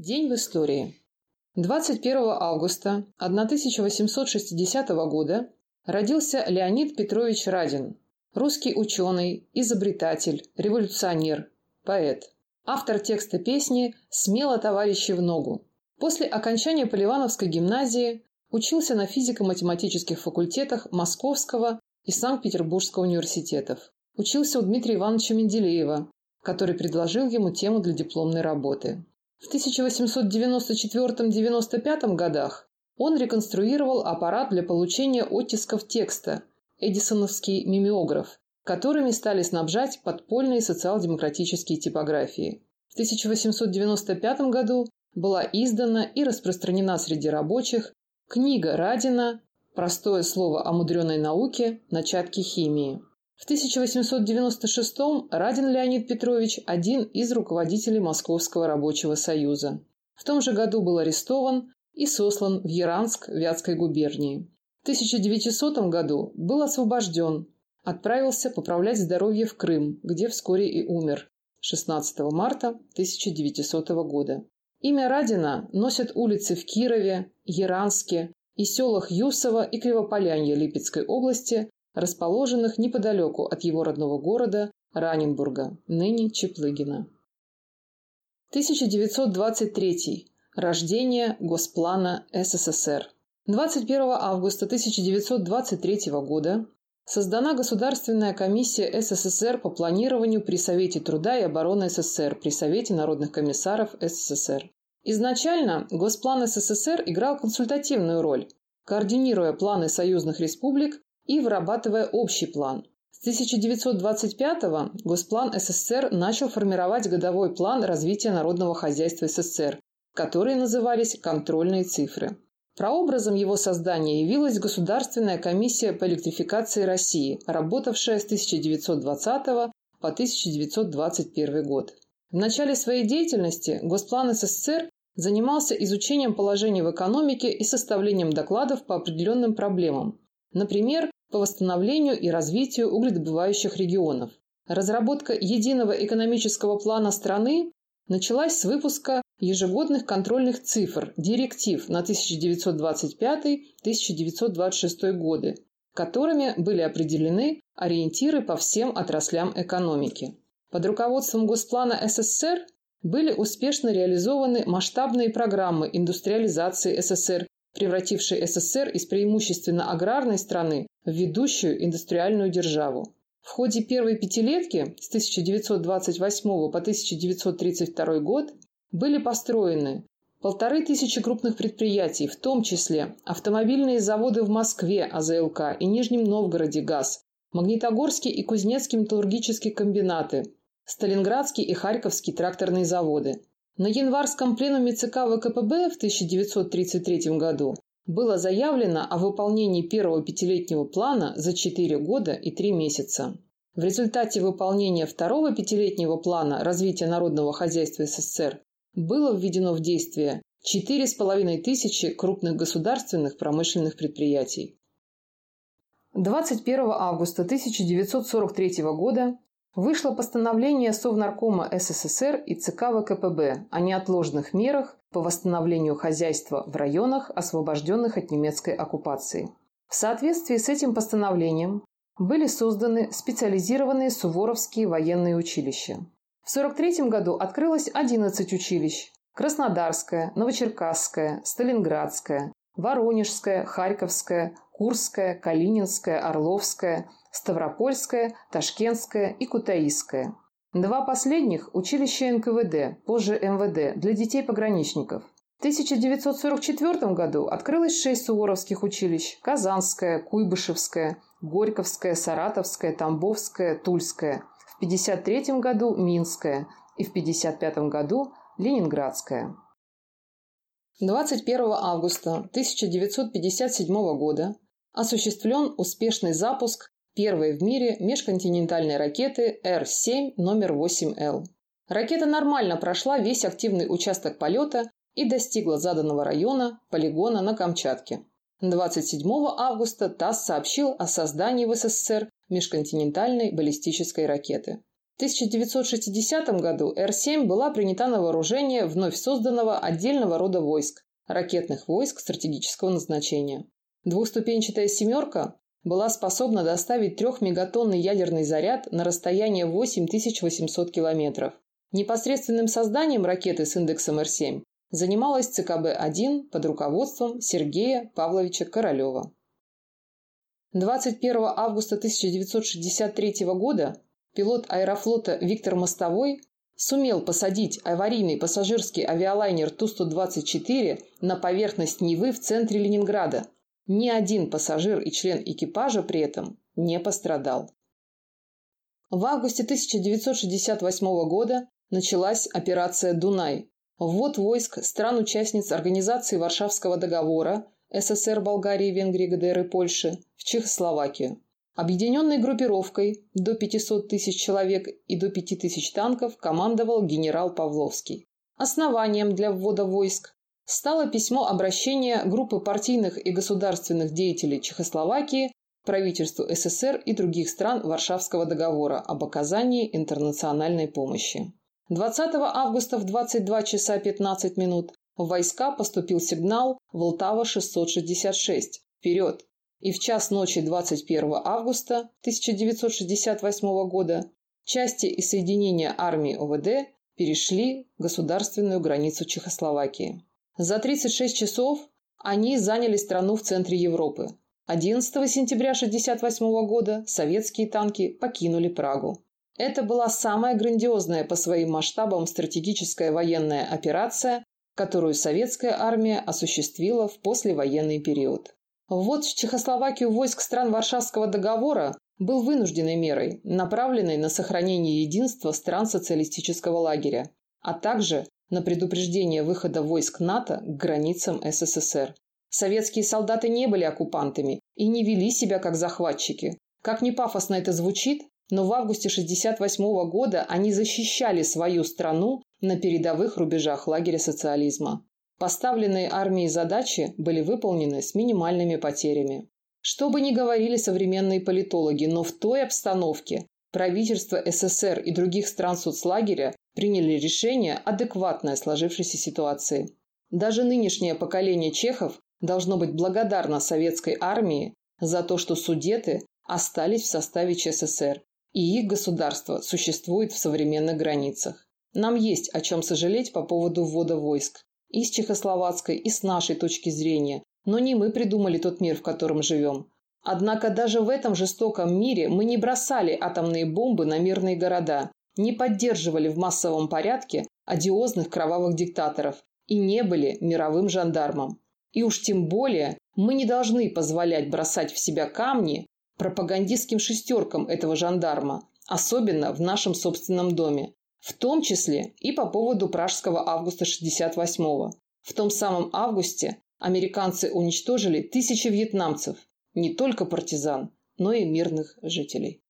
День в истории. 21 августа 1860 года родился Леонид Петрович Радин, русский ученый, изобретатель, революционер, поэт. Автор текста песни «Смело, товарищи, в ногу». После окончания Поливановской гимназии учился на физико-математических факультетах Московского и Санкт-Петербургского университетов. Учился у Дмитрия Ивановича Менделеева, который предложил ему тему для дипломной работы. В 1894-95 годах он реконструировал аппарат для получения оттисков текста – эдисоновский мимеограф, которыми стали снабжать подпольные социал-демократические типографии. В 1895 году была издана и распространена среди рабочих книга Радина «Простое слово о мудреной науке. Начатки химии». В 1896-м Радин Леонид Петрович – один из руководителей Московского рабочего союза. В том же году был арестован и сослан в Яранск Вятской губернии. В 1900 году был освобожден, отправился поправлять здоровье в Крым, где вскоре и умер 16 марта 1900 года. Имя Радина носят улицы в Кирове, Яранске и селах Юсова и Кривополянья Липецкой области, расположенных неподалеку от его родного города Раненбурга, ныне Чеплыгина. 1923. Рождение Госплана СССР. 21 августа 1923 года создана Государственная комиссия СССР по планированию при Совете труда и обороны СССР при Совете народных комиссаров СССР. Изначально Госплан СССР играл консультативную роль, координируя планы союзных республик и вырабатывая общий план. С 1925-го Госплан СССР начал формировать годовой план развития народного хозяйства СССР, которые назывались «контрольные цифры». Прообразом его создания явилась Государственная комиссия по электрификации России, работавшая с 1920 по 1921 год. В начале своей деятельности Госплан СССР занимался изучением положения в экономике и составлением докладов по определенным проблемам. Например, по восстановлению и развитию угледобывающих регионов. Разработка единого экономического плана страны началась с выпуска ежегодных контрольных цифр, директив на 1925-1926 годы, которыми были определены ориентиры по всем отраслям экономики. Под руководством Госплана СССР были успешно реализованы масштабные программы индустриализации СССР превративший СССР из преимущественно аграрной страны в ведущую индустриальную державу. В ходе первой пятилетки с 1928 по 1932 год были построены полторы тысячи крупных предприятий, в том числе автомобильные заводы в Москве АЗЛК и Нижнем Новгороде ГАЗ, Магнитогорский и Кузнецкий металлургические комбинаты, Сталинградский и Харьковский тракторные заводы. На январском пленуме ЦК ВКПБ в 1933 году было заявлено о выполнении первого пятилетнего плана за 4 года и 3 месяца. В результате выполнения второго пятилетнего плана развития народного хозяйства СССР было введено в действие 4,5 тысячи крупных государственных промышленных предприятий. 21 августа 1943 года Вышло постановление Совнаркома СССР и ЦК ВКПБ о неотложных мерах по восстановлению хозяйства в районах, освобожденных от немецкой оккупации. В соответствии с этим постановлением были созданы специализированные Суворовские военные училища. В 1943 году открылось 11 училищ – Краснодарское, Новочеркасское, Сталинградское, Воронежское, Харьковское, Курское, Калининское, Орловское – Ставропольское, Ташкентское и Кутаисское. Два последних – училище НКВД, позже МВД, для детей-пограничников. В 1944 году открылось шесть суворовских училищ – Казанское, Куйбышевское, Горьковское, Саратовское, Тамбовское, Тульское. В 1953 году – Минское и в 1955 году – Ленинградское. 21 августа 1957 года осуществлен успешный запуск первой в мире межконтинентальной ракеты Р-7 номер 8Л. Ракета нормально прошла весь активный участок полета и достигла заданного района полигона на Камчатке. 27 августа ТАСС сообщил о создании в СССР межконтинентальной баллистической ракеты. 1960 году Р-7 была принята на вооружение вновь созданного отдельного рода войск – ракетных войск стратегического назначения. Двухступенчатая «семерка» была способна доставить трехмегатонный ядерный заряд на расстояние 8800 километров. Непосредственным созданием ракеты с индексом Р-7 занималась ЦКБ-1 под руководством Сергея Павловича Королева. 21 августа 1963 года пилот аэрофлота Виктор Мостовой сумел посадить аварийный пассажирский авиалайнер Ту-124 на поверхность Невы в центре Ленинграда. Ни один пассажир и член экипажа при этом не пострадал. В августе 1968 года началась операция «Дунай». Ввод войск стран-участниц Организации Варшавского договора СССР, Болгарии, Венгрии, ГДР и Польши в Чехословакию. Объединенной группировкой до 500 тысяч человек и до 5 тысяч танков командовал генерал Павловский. Основанием для ввода войск стало письмо обращения группы партийных и государственных деятелей Чехословакии правительству СССР и других стран Варшавского договора об оказании интернациональной помощи. 20 августа в 22 часа 15 минут в войска поступил сигнал «Волтава-666» «Вперед!» и в час ночи 21 августа 1968 года части и соединения армии ОВД перешли государственную границу Чехословакии. За 36 часов они заняли страну в центре Европы. 11 сентября 1968 года советские танки покинули Прагу. Это была самая грандиозная по своим масштабам стратегическая военная операция, которую советская армия осуществила в послевоенный период. Ввод в Чехословакию войск стран Варшавского договора был вынужденной мерой, направленной на сохранение единства стран социалистического лагеря, а также на предупреждение выхода войск НАТО к границам СССР. Советские солдаты не были оккупантами и не вели себя как захватчики. Как ни пафосно это звучит, но в августе 1968 года они защищали свою страну на передовых рубежах лагеря социализма. Поставленные армией задачи были выполнены с минимальными потерями. Что бы ни говорили современные политологи, но в той обстановке правительство СССР и других стран соцлагеря приняли решение, адекватное сложившейся ситуации. Даже нынешнее поколение чехов должно быть благодарно советской армии за то, что судеты остались в составе ЧССР, и их государство существует в современных границах. Нам есть о чем сожалеть по поводу ввода войск и с чехословацкой, и с нашей точки зрения. Но не мы придумали тот мир, в котором живем. Однако даже в этом жестоком мире мы не бросали атомные бомбы на мирные города, не поддерживали в массовом порядке одиозных кровавых диктаторов и не были мировым жандармом. И уж тем более мы не должны позволять бросать в себя камни пропагандистским шестеркам этого жандарма, особенно в нашем собственном доме. В том числе и по поводу пражского августа 68-го. В том самом августе американцы уничтожили тысячи вьетнамцев, не только партизан, но и мирных жителей.